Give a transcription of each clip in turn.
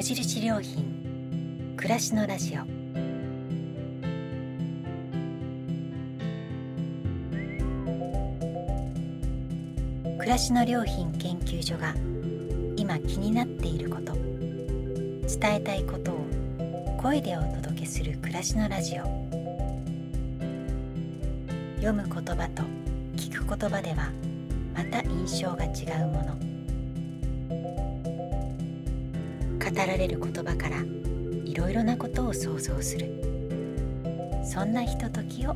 無印良品暮らしのラジオ。暮らしの良品研究所が今気になっていること伝えたいことを声でお届けする暮らしのラジオ。読む言葉と聞く言葉ではまた印象が違うもの。語られる言葉からいろいろなことを想像する。そんなひとときを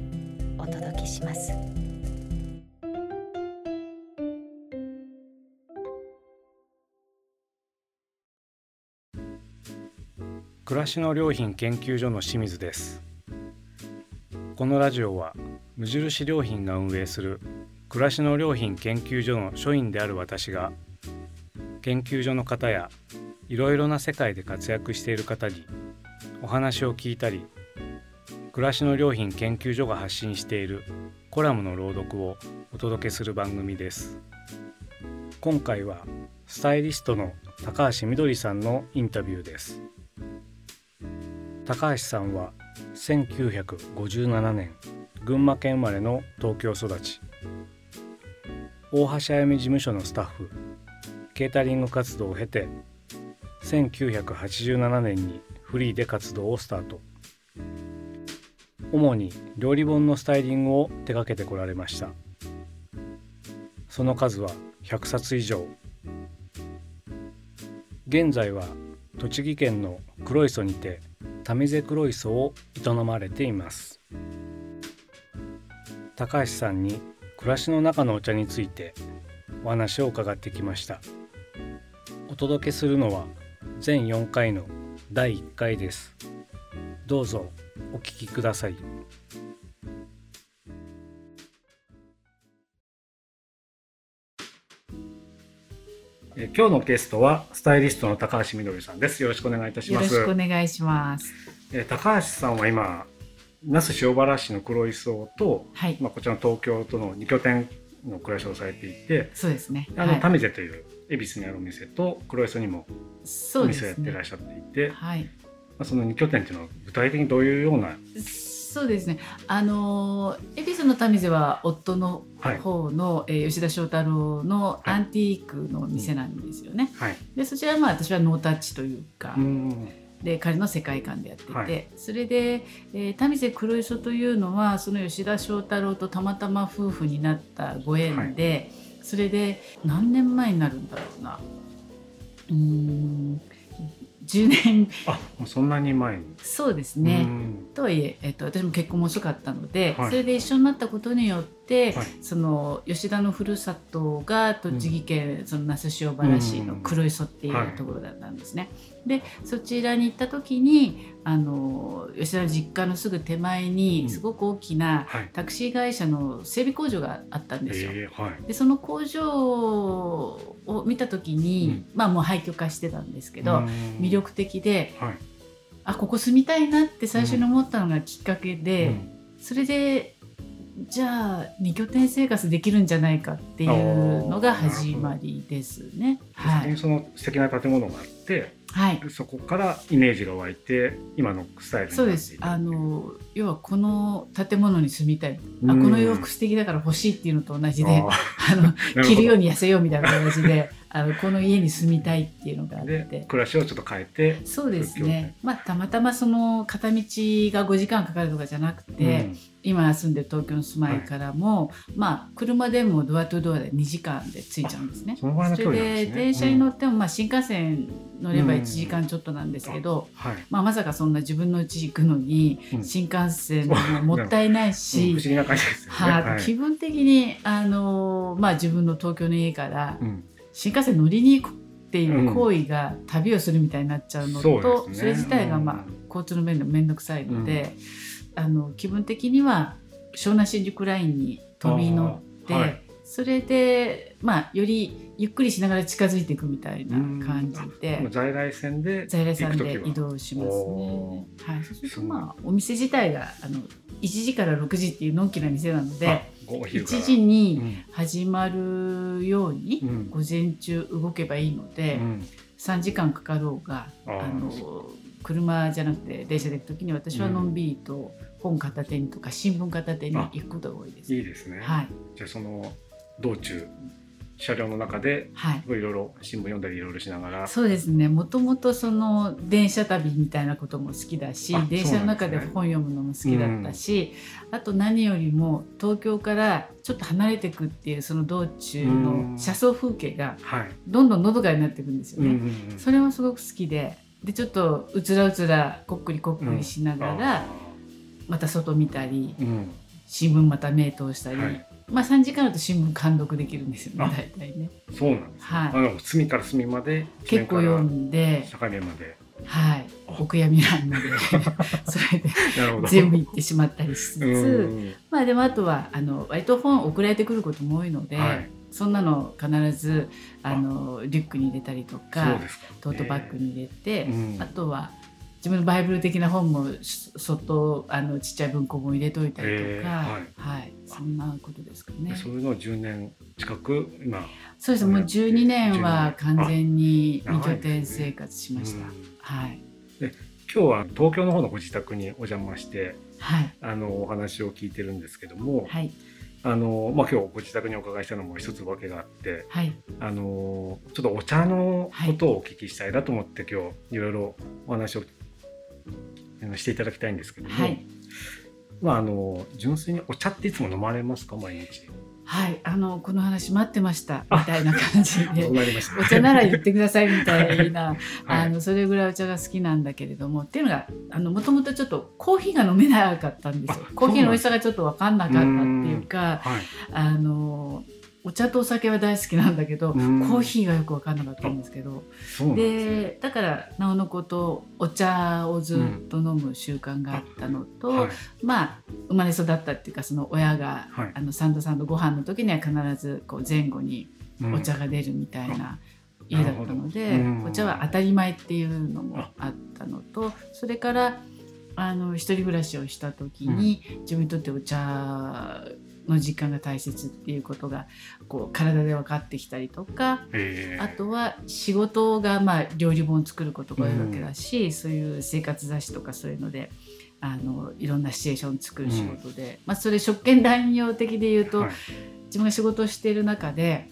お届けします。暮らしの良品研究所の清水です。このラジオは無印良品が運営する暮らしの良品研究所の所員である私が研究所の方やいろいろな世界で活躍している方にお話を聞いたり暮らしの良品研究所が発信しているコラムの朗読をお届けする番組です。今回はスタイリストの高橋みどりさんのインタビューです。高橋さんは1957年群馬県生まれの東京育ち。大橋あゆみ事務所のスタッフケータリング活動を経て1987年にフリーで活動をスタート。主に料理本のスタイリングを手掛けてこられました。その数は100冊以上現在は栃木県の黒磯にてミゼ黒磯を営まれています。高橋さんに暮らしの中のお茶についてお話を伺ってきました。お届けするのは全4回の第1回です。どうぞお聞きください。え今日のゲストはスタイリストの高橋みどりさんです。よろしくお願いいたします。よろしくお願いします。え高橋さんは今那須塩原市の黒磯と、はい、まあこちらの東京との2拠点の暮らしをされていてそうですね。あの、タミゼという恵比寿にあるお店と黒磯にもお店をやってらっしゃっていて、ね、はい、まあ、その2拠点っていうのは具体的にどういうようなそうですね。あの恵比寿のタミゼは夫の方の、はい、えー、吉田翔太郎のアンティークの店なんですよね。はい、でそちらはまあ私はノータッチというか。で彼の世界観でやってて、はい、それで、えー、タ黒磯というのはその吉田翔太郎とたまたま夫婦になったご縁で、はい、それで何年前になるんだろうな。うん10年。あそんなに前に。そうですねとはいえ、えっと、私も結婚も遅かったので、はい、それで一緒になったことによって、はい、その吉田のふるさとが栃木県、うん、その那須塩原市の黒磯っていうところだったんですね。でそちらに行った時にあの吉田の実家のすぐ手前にすごく大きなタクシー会社の整備工場があったんですよ。でその工場を見た時に、うん、まあもう廃墟化してたんですけど魅力的で、はい、あここ住みたいなって最初に思ったのがきっかけで、うん、それでじゃあ二拠点生活できるんじゃないかっていうのが始まりですね。はい、その素敵な建物があってはい、そこからイメージが湧いて今のスタイルそうです。あの要はこの建物に住みたい、あこの洋服素敵だから欲しいっていうのと同じで あの 着るように痩せようみたいな感じであのこの家に住みたいっていうのがあって。暮らしをちょっと変えてそうですね、まあ、たまたまその片道が5時間かかるとかじゃなくて、うん、今住んでる東京の住まいからも、はい、まあ車でもドアトゥドアで2時間で着いちゃうんですね。それで電車に乗っても、まあ、新幹線乗れば1時間ちょっとなんですけど、うんはい、まあ、まさかそんな自分の家行くのに新幹線ももったいないし、不思議な感じですよね、はい、気分的にあの、まあ、自分の東京の家から、うん新幹線乗りに行くっていう行為が旅をするみたいになっちゃうのと、うんそね、それ自体が、まあ、交通の面で面倒くさいので、うん、あの気分的には湘南新宿ラインに飛び乗って、はい、それで、まあ、よりゆっくりしながら近づいていくみたいな感じで在来線で在来線で移動しますね。はい、そうするとまあお店自体があの1時から6時っていうのんきな店なので1時に始まるように午前中動けばいいので、3時間かかろうがあの車じゃなくて電車で行く時に私はのんびりと本片手にとか新聞片手に行くことが多いです。いいですね。はい。じゃあその道中車両の中で、はい、いろいろ新聞読んだりいろいろしながら。そうですね。もともとその電車旅みたいなことも好きだし、ね、電車の中で本読むのも好きだったし、うん、あと何よりも東京からちょっと離れていくっていうその道中の車窓風景がどんどんのどかになっていくんですよね。それもすごく好きででちょっとうつらうつらこっくりこっくりしながら、うん、また外見たり、新聞また目通したり。はいまあ3時間だと新聞監読できるんですよね大体ね。そうなんです、ね。はい。あの隅から隅まで結構読んで境目まで。はい。お悔やみなんで それで全部行ってしまったりしつつ、まあでもあとはあの割と本送られてくることも多いので。はいそんなの必ずあのリュックに入れたりとかトートバッグに入れて、うん、あとは自分のバイブル的な本もそっとあのちっちゃい文庫本入れといたりとか、はい、はい、そんなことですかね。そういうのを10年近く今そうです。もう12年は完全に二拠点生活しました。はい。で今日は東京の方のご自宅にお邪魔して、はい、あのお話を聞いてるんですけども、はい、あのまあ今日ご自宅にお伺いしたのも一つわけがあって、はい、あのちょっとお茶のことをお聞きしたいなと思って、今日いろいろお話をしていただきたいんですけども、はい、まああの純粋にお茶っていつも飲まれますか？毎日。はい、あのこの話待ってました。みたいな感じで。お茶なら言ってくださいみたいな、はい、あのそれぐらいお茶が好きなんだけれども。っていうのがもともとちょっとコーヒーが飲めなかったんですよ。コーヒーの美味しさがちょっと分かんなかったっていうか、はい、あのお茶とお酒は大好きなんだけど、コーヒーがよく分かんなかったんですけど。で、ね、だからなおのことお茶をずっと飲む習慣があったのと、うんはい、まあ生まれ育ったっていうかその親が、はい、あのサンドさんのご飯の時には必ずこう前後にお茶が出るみたいな。家だったので、お茶は当たり前っていうのもあったのとそれからあの一人暮らしをした時に、自分にとってお茶の時間が大切っていうことがこう体で分かってきたりとかあとは仕事がまあ料理本を作ることが多いわけだし、うん、そういう生活雑誌とかそういうのであのいろんなシチュエーションを作る仕事で、うん、まあ、それ職権乱用的で言うと、はい、自分が仕事をしている中で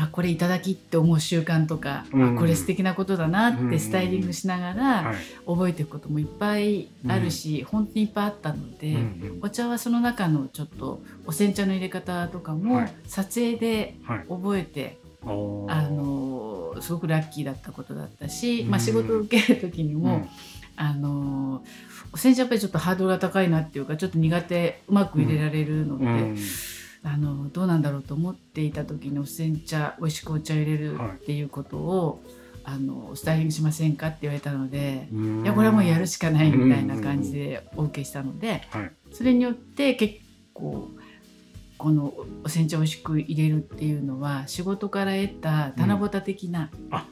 あこれいただきって思う習慣とか、うん、あこれ素敵なことだなってスタイリングしながら覚えていくこともいっぱいあるし、うん、本当にいっぱいあったので、うん、お茶はその中のちょっとお煎茶の入れ方とかも撮影で覚えて、はい、あのすごくラッキーだったことだったし、まあ、仕事を受ける時にも、あのお煎茶やっぱりちょっとハードルが高いなっていうかちょっと苦手うまく入れられるので。あのどうなんだろうと思っていた時にお煎茶美味しくお茶を入れるっていうことを、はい、あのスタイリングしませんかって言われたのでいやこれはもうやるしかないみたいな感じでお受けしたので、それによって結構このお煎茶を美味しく入れるっていうのは仕事から得た七夕的な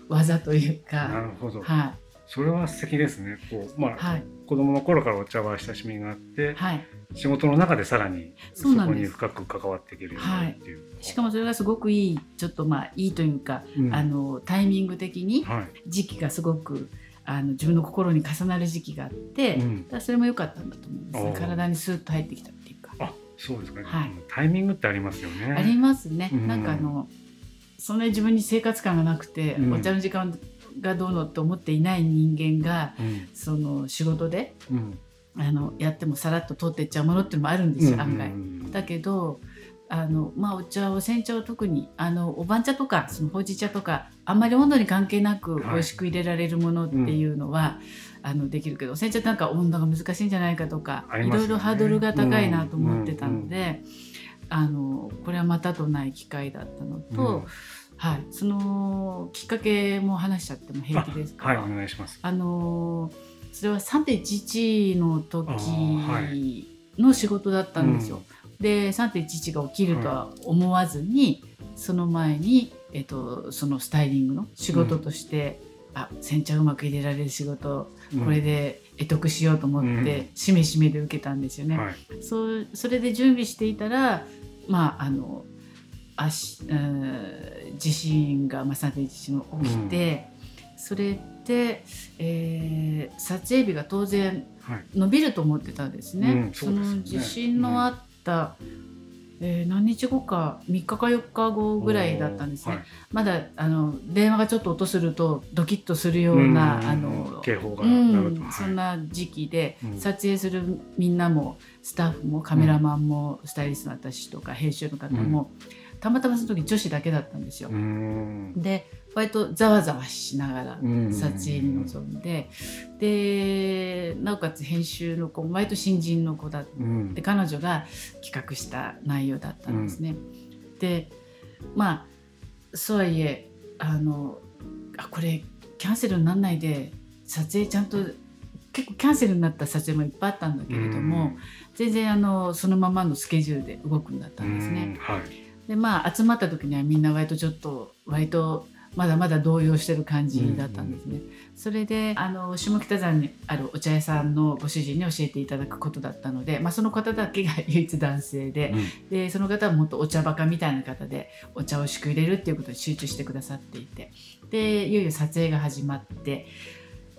技というか、うん、なるほど、はい、それは素敵ですね。こう、まあはい、子供の頃からお茶は親しみがあって、はい、仕事の中でさらにそこに深く関わっていけるようになるっていう、はい、しかもそれがすごくいいちょっとまあいいというか、うん、あのタイミング的に時期がすごく、あの自分の心に重なる時期があって、うん、だそれも良かったんだと思うんですね体にスーッと入ってきたっていうかあそうですか、ね、はい、タイミングってありますよねありますね、うん、なんかあのそんなに自分に生活感がなくて、お茶の時間がどうのって思っていない人間が、その仕事で、あのやってもさらっと通っていっちゃうものっていうのもあるんですよ、案外。だけどあのまあ、お茶を煎茶を特にあのお番茶とかそのほうじ茶とかあんまり温度に関係なく美味しく入れられるものっていうのは、はいうん、あのできるけど煎茶なんか温度が難しいんじゃないかとか、ね、いろいろハードルが高いなと思ってたので、うん。うん、あのこれはまたとない機会だったのと、はい、そのきっかけも話しちゃっても平気ですかはい、お願いします。あのそれは3.11の時の仕事だったんですよ。うん、で3.11が起きるとは思わずに、うん、その前に、えっと、そのスタイリングの仕事として、うん、あ煎茶うまく入れられる仕事、これで得得しようと思って、しめしめで受けたんですよね。はい、そうそれで準備していたらまああのあし、地震が、まあ、3.11の起きて、それで、えー、撮影日が当然伸びると思ってたんですね。はいうん、そ、ね、の地震のあった、えー、何日後か3日か4日後ぐらいだったんですね、はい、まだあの電話がちょっと音するとドキッとするような、あの警報が、うん、そんな時期で、撮影するみんなもスタッフもカメラマンも、スタイリストの私とか編集の方も、たまたまその時女子だけだったんですよ。で割とざわざわしながら撮影に臨んで、でなおかつ編集の子割と新人の子だって、うん、彼女が企画した内容だったんですね。うん、でまあそうはいえあのあこれキャンセルにならないで撮影ちゃんと結構キャンセルになった撮影もいっぱいあったんだけれども、うん、全然あのそのままのスケジュールで動くんだったんですね。はい、でまあ集まった時にはみんな割とちょっと割とまだまだ動揺してる感じだったんですね。それであの下北沢にあるお茶屋さんのご主人に教えていただくことだったので、まあ、その方だけが唯一男性でうん、でその方はもっとお茶バカみたいな方でお茶をしく入れるっていうことに集中してくださっていてでいよいよ撮影が始まって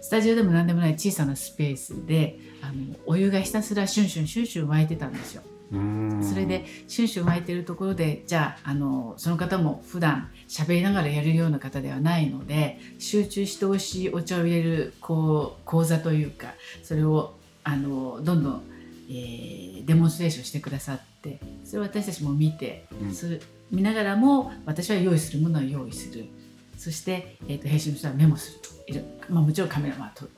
スタジオでも何でもない小さなスペースであのお湯がひたすらシュンシュンシュンシュン沸いてたんですよ。それでシュンシュン湧いてるところでじゃああのその方も普段喋りながらやるような方ではないので集中して美味しいお茶を入れるこう講座というかそれをあのどんどん、えー、デモンストレーションしてくださってそれを私たちも見て、うん、見ながらも私は用意するものは用意する。そして、えーと、編集の人はメモすると。まあ、もちろんカメラマン撮る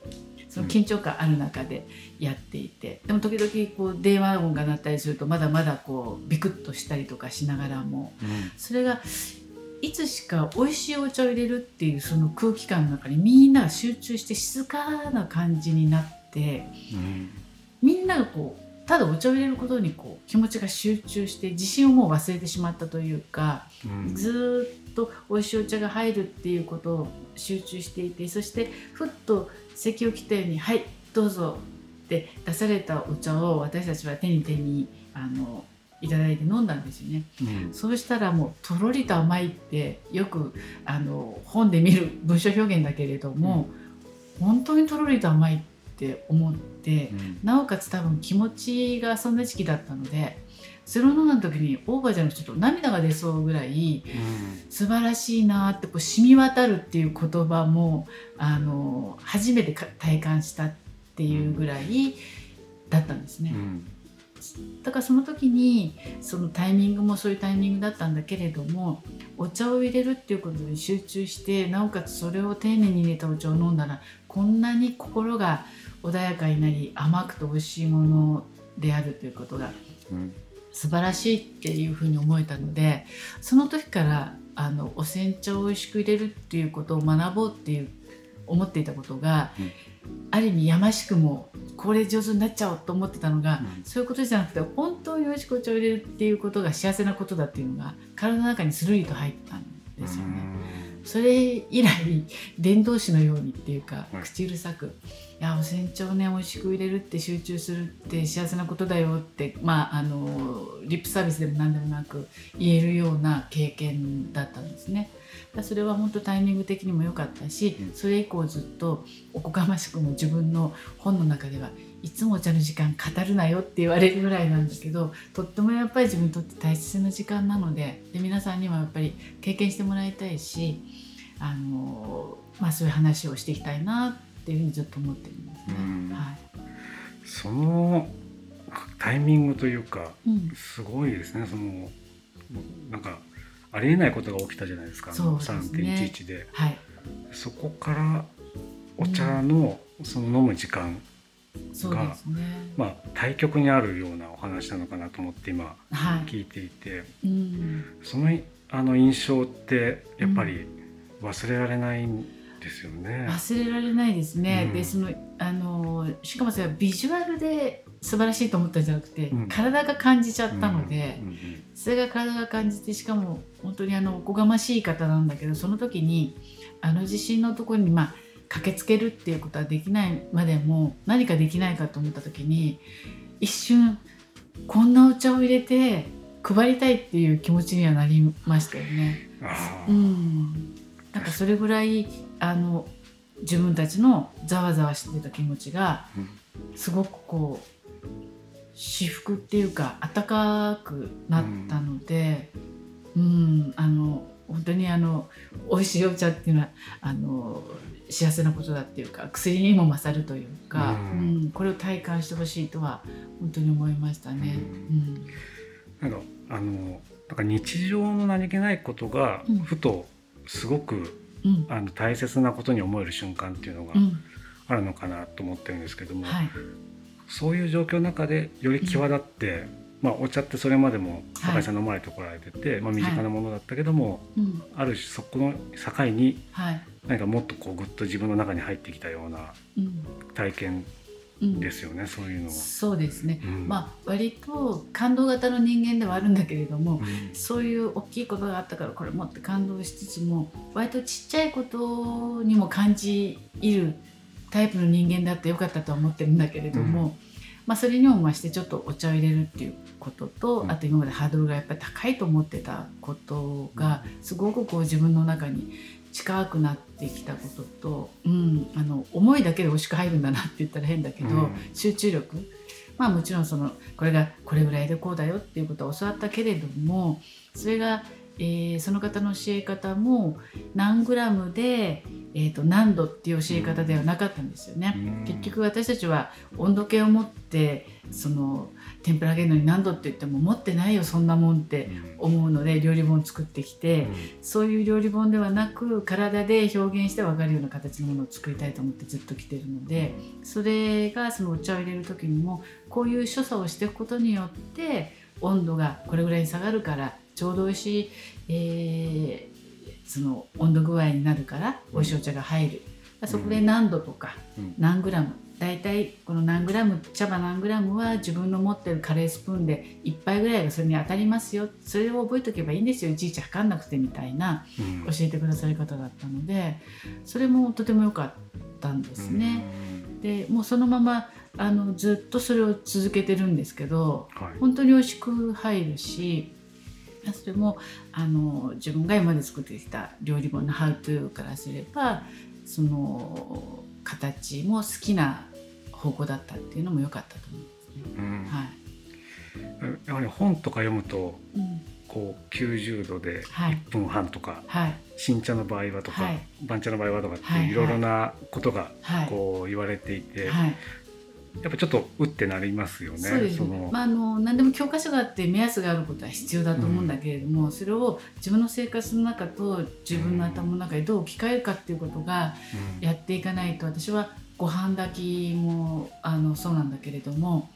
その緊張感ある中でやっていてでも時々こう電話音が鳴ったりするとまだまだこうビクッとしたりとかしながらも、うん、それがいつしか美味しいお茶を入れるっていうその空気感の中にみんなが集中して静かな感じになって、うん、みんながこうただお茶を入れることにこう気持ちが集中して自信をもう忘れてしまったというか、うん、ずっと美味しいお茶が入るっていうことを集中していてそしてふっと席を切ったように「はいどうぞ」って出されたお茶を私たちは手に手にあのいただいて飲んだんですよね、うん、そうしたらもうとろりと甘いってよくあの本で見る文章表現だけれども、うん、本当にとろりと甘いって思って、うん、なおかつ多分気持ちがそんな時期だったのでそれを飲んだ時にオーバーじゃなくてちょっと涙が出そうぐらい、うん、素晴らしいなってこう染み渡るっていう言葉もあの初めて体感したっていうぐらいだったんですね。うん。だからその時にそのタイミングもそういうタイミングだったんだけれどもお茶を入れるっていうことに集中してなおかつそれを丁寧に入れたお茶を飲んだらこんなに心が穏やかになり甘くて美味しいものであるということが素晴らしいっていうふうに思えたのでその時からあのお煎茶を美味しく入れるっていうことを学ぼうっていう思っていたことが、うん、ある意味やましくもこれ上手になっちゃおうと思ってたのが、うん、そういうことじゃなくて本当に美味しくお茶を入れるっていうことが幸せなことだっていうのが体の中にスルリと入ったんですよね。それ以来伝道師のようにっていうか、口うるさくいやお煎茶をね美味しく入れるって集中するって幸せなことだよってまああのリップサービスでも何でもなく言えるような経験だったんですね。それは本当タイミング的にも良かったしそれ以降ずっとおこがましくも自分の本の中ではいつもお茶の時間語るなよって言われるぐらいなんだけどとってもやっぱり自分にとって大切な時間なのでで皆さんにはやっぱり経験してもらいたいしあの、まあ、そういう話をしていきたいなっていうふうにずっと思ってるんですね。はい、そのタイミングというか、うん、すごいですね。そのなんかありえないことが起きたじゃないですか。ね、3.11で、はい、そこからお茶のその飲む時間が、ね、まあ、対極にあるようなお話なのかなと思って今聞いていて、はいうん、そのあの印象ってやっぱり忘れられないんですよね。忘れられないですね、うん、でそのあのしかもそれはビジュアルで素晴らしいと思ったんじゃなくて、うん、体が感じちゃったので、うん、それが体が感じてしかも本当にあのおこがましい方なんだけどその時にあの地震のところにまあ駆けつけるっていうことはできないまでも何かできないかと思った時に一瞬こんなお茶を入れて配りたいっていう気持ちにはなりましたよね。うん、なんかそれぐらいあの自分たちのざわざわしてた気持ちがすごくこう至福っていうか温かくなったので、うん、うん、あの本当にあの美味しいお茶っていうのはあの幸せなことだっていうか薬にも勝るというか、うん、うん、これを体感してほしいとは本当に思いましたね。うん、なんかあのなんか日常の何気ないことがふとすごく、うん、あの大切なことに思える瞬間っていうのがあるのかなと思ってるんですけども、はい、そういう状況の中でより際立って、まあ、お茶ってそれまでも高井さん飲まれてこられてて、はい、まあ、身近なものだったけども、はいある種そこの境に何かもっとこうぐっと自分の中に入ってきたような体験ですよね、うん、そういうのは。そうですね、うん、まあ割と感動型の人間ではあるんだけれども、うん、そういう大きいことがあったからこれもって感動しつつも割とちっちゃいことにも感じるタイプの人間だってよかったとは思ってるんだけれども、まあ、それにも増してちょっとお茶を入れるっていうことと、あと今までハードルがやっぱり高いと思ってたことがすごくこう自分の中に近くなってきたことと、うん、あの思いだけで美味しく入るんだなって言ったら変だけど、うん、集中力。まあもちろんそのこれがこれぐらいでこうだよっていうことは教わったけれどもそれが、えー、その方の教え方も何グラムで、えー、と何度っていう教え方ではなかったんですよね。結局私たちは温度計を持ってその天ぷら揚げるのに何度って言っても持ってないよそんなもんって思うので料理本作ってきて、そういう料理本ではなく体で表現して分かるような形のものを作りたいと思ってずっと来てるのでそれがそのお茶を入れる時にもこういう所作をしていくことによって温度がこれぐらいに下がるからちょうど美味しい、えー、その温度具合になるから美味しいお茶が入る。そこで何度とか何グラム。大体この何グラム茶葉何グラムは自分の持ってるカレースプーンで1杯ぐらいがそれに当たりますよ。それを覚えておけばいいんですよ。いちいち測んなくてみたいな教えてくださり方だったのでそれもとても良かったんですね。でもうそのままあのずっとそれを続けてるんですけど、はい、本当に美味しく入るしそれもあの自分が今まで作ってきた料理本の「How to」からすればその形も好きな方向だったっていうのも良かったと思いますね。うん、はい、やはり本とか読むと、うん、こう90度で1分半とか、はい、新茶の場合はとか、はい、番茶の場合はとかっていろいろなことがこう言われていて、はいやっぱちょっとうってなりますよね。そうですね。まああの何でも教科書があって目安があることは必要だと思うんだけれども、うん、それを自分の生活の中と自分の頭の中でどう置き換えるかっていうことがやっていかないと、私はご飯炊きもあのそうなんだけれども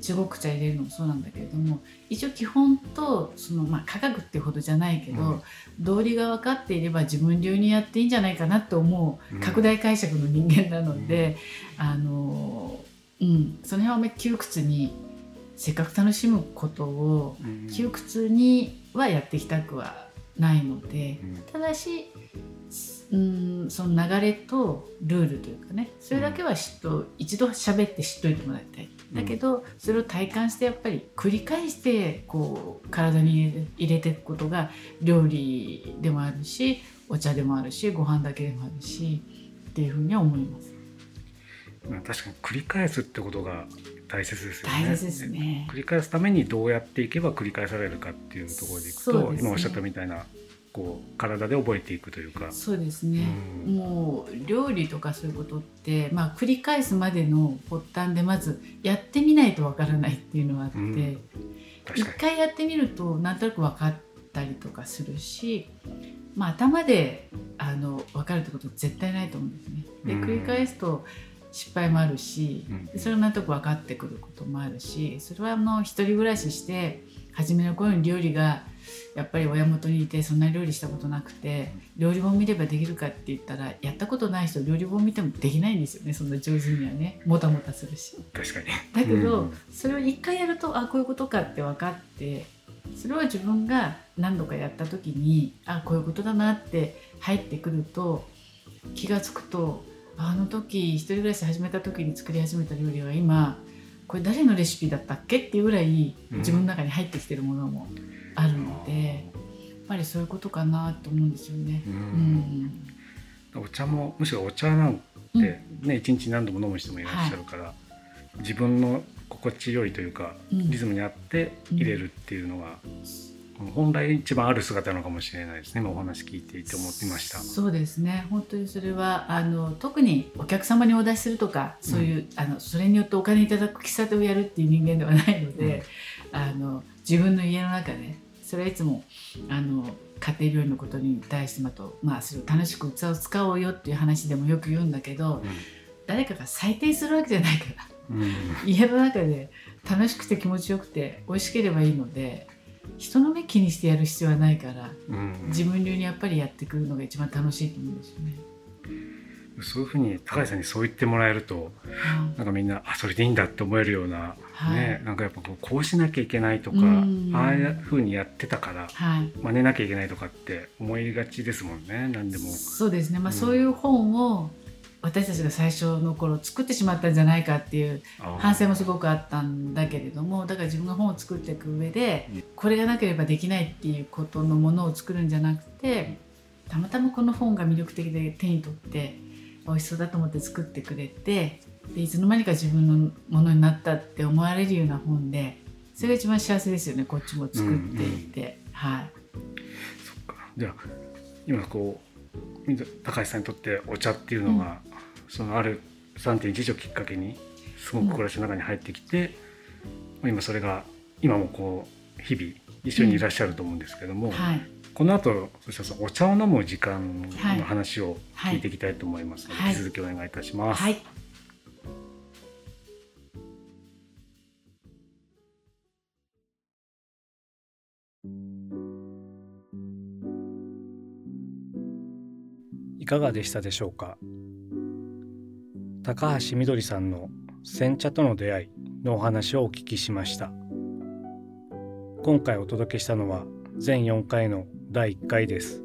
中国茶入れるのもそうなんだけれども一応基本とその、まあ、科学っていうほどじゃないけど、うん、道理が分かっていれば自分流にやっていいんじゃないかなって思う拡大解釈の人間なので、うん、あのうん。その辺は窮屈にせっかく楽しむことを窮屈にはやっていきたくはないので、ただしうんその流れとルールというかねそれだけは知っと、うん、一度喋って知っといてもらいたい。だけど、それを体感してやっぱり繰り返してこう体に入れていくことが料理でもあるしお茶でもあるしご飯だけでもあるしっていうふうには思います。確かに繰り返すってことが大切ですよね。大切ですね。繰り返すためにどうやっていけば繰り返されるかっていうところでいくと、ね、今おっしゃったみたいなこう体で覚えていくというか。そうですね、うん、もう料理とかそういうことって、まあ、繰り返すまでの発端でまずやってみないとわからないっていうのはあって、うん、一回やってみるとなんとなく分かったりとかするし、まあ、頭であの分かるってこと絶対ないと思うんですね。で繰り返すと失敗もあるし、それをなんとなく分かってくることもあるしそれはあの一人暮らしして初めの頃に料理がやっぱり親元にいてそんな料理したことなくて料理本見ればできるかって言ったらやったことない人料理本見てもできないんですよねそんな上手にはね。もたもたするし。確かに。だけど、うん、それを一回やるとあこういうことかって分かってそれは自分が何度かやった時にあこういうことだなって入ってくると気が付くとあの時一人暮らし始めた時に作り始めた料理は今これ誰のレシピだったっけっていうぐらい自分の中に入ってきてるものもあるので、やっぱりそういうことかなと思うんですよね。うん、お茶もむしろお茶なんね一日何度も飲む人もいらっしゃるから、はい、自分の心地よいというか、リズムに合って入れるっていうのが、本来一番ある姿なのかもしれないですね。お話聞いていて思ってました。そうですね。本当にそれはあの特にお客様にお出しするとかそういう、うん、あのそれによってお金いただく喫茶店をやるっていう人間ではないので、うん、あの自分の家の中でそれはいつもあの家庭病院のことに対してまと、まあ、それを楽しく器を使おうよっていう話でもよく言うんだけど、うん、誰かが採点するわけじゃないから、家の中で楽しくて気持ちよくて美味しければいいので人の目気にしてやる必要はないから、うん、自分流にやっぱりやってくるのが一番楽しいと思うんですよね。そういうふうに高橋さんにそう言ってもらえると、うん、なんかみんなあそれでいいんだって思えるような、はい、ね、なんかやっぱこうしなきゃいけないとか、ああいうふうにやってたから、はい、真似なきゃいけないとかって思いがちですもんね何でも。そうですね、まあ、そういう本を私たちが最初の頃作ってしまったんじゃないかっていう反省もすごくあったんだけれどもだから自分が本を作っていく上でこれがなければできないっていうことのものを作るんじゃなくてたまたまこの本が魅力的で手に取って美味しそうだと思って作ってくれてでいつの間にか自分のものになったって思われるような本でそれが一番幸せですよねこっちも作っていて、うん。うん、はい。そっか。じゃあ今こう高橋さんにとってお茶っていうのが、そのある3.11をきっかけにすごく暮らしの中に入ってきて、うん、今それが今もこう日々一緒にいらっしゃると思うんですけども、うん。はい、この後そしたらお茶を飲む時間の話を聞いていきたいと思いますので、はい、引き続きお願いいたします。はいいかがでしたでしょうか？高橋みどりさんの煎茶との出会いのお話をお聞きしました。今回お届けしたのは全4回の第1回です。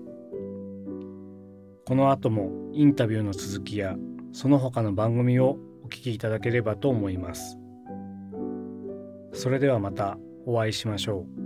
この後もインタビューの続きやその他の番組をお聞きいただければと思います。それではまたお会いしましょう。